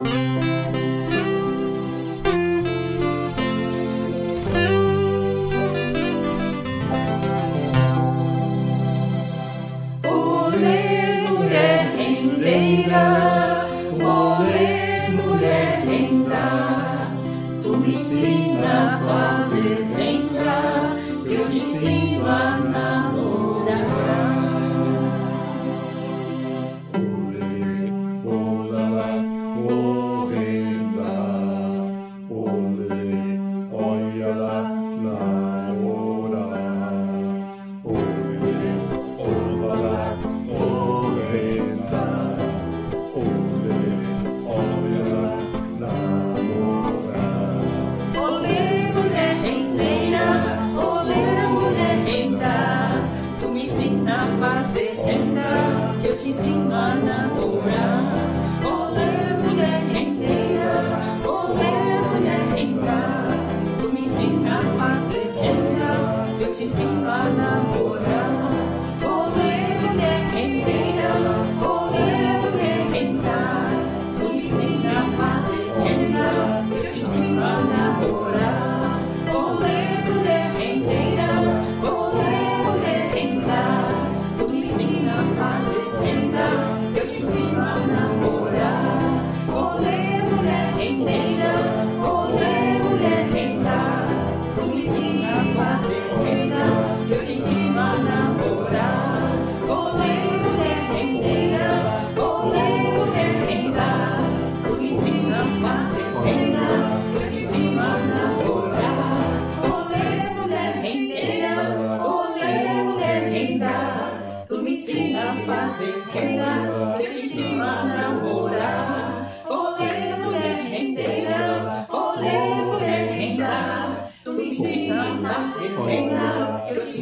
Olê, mulher rendeira, olê, mulher renda, tu me ensina a fazer semana. fazer renda, eu te ensino a namorar. Olê, mulher rendeira, olê, mulher renda, tu me ensina a fazer renda, eu te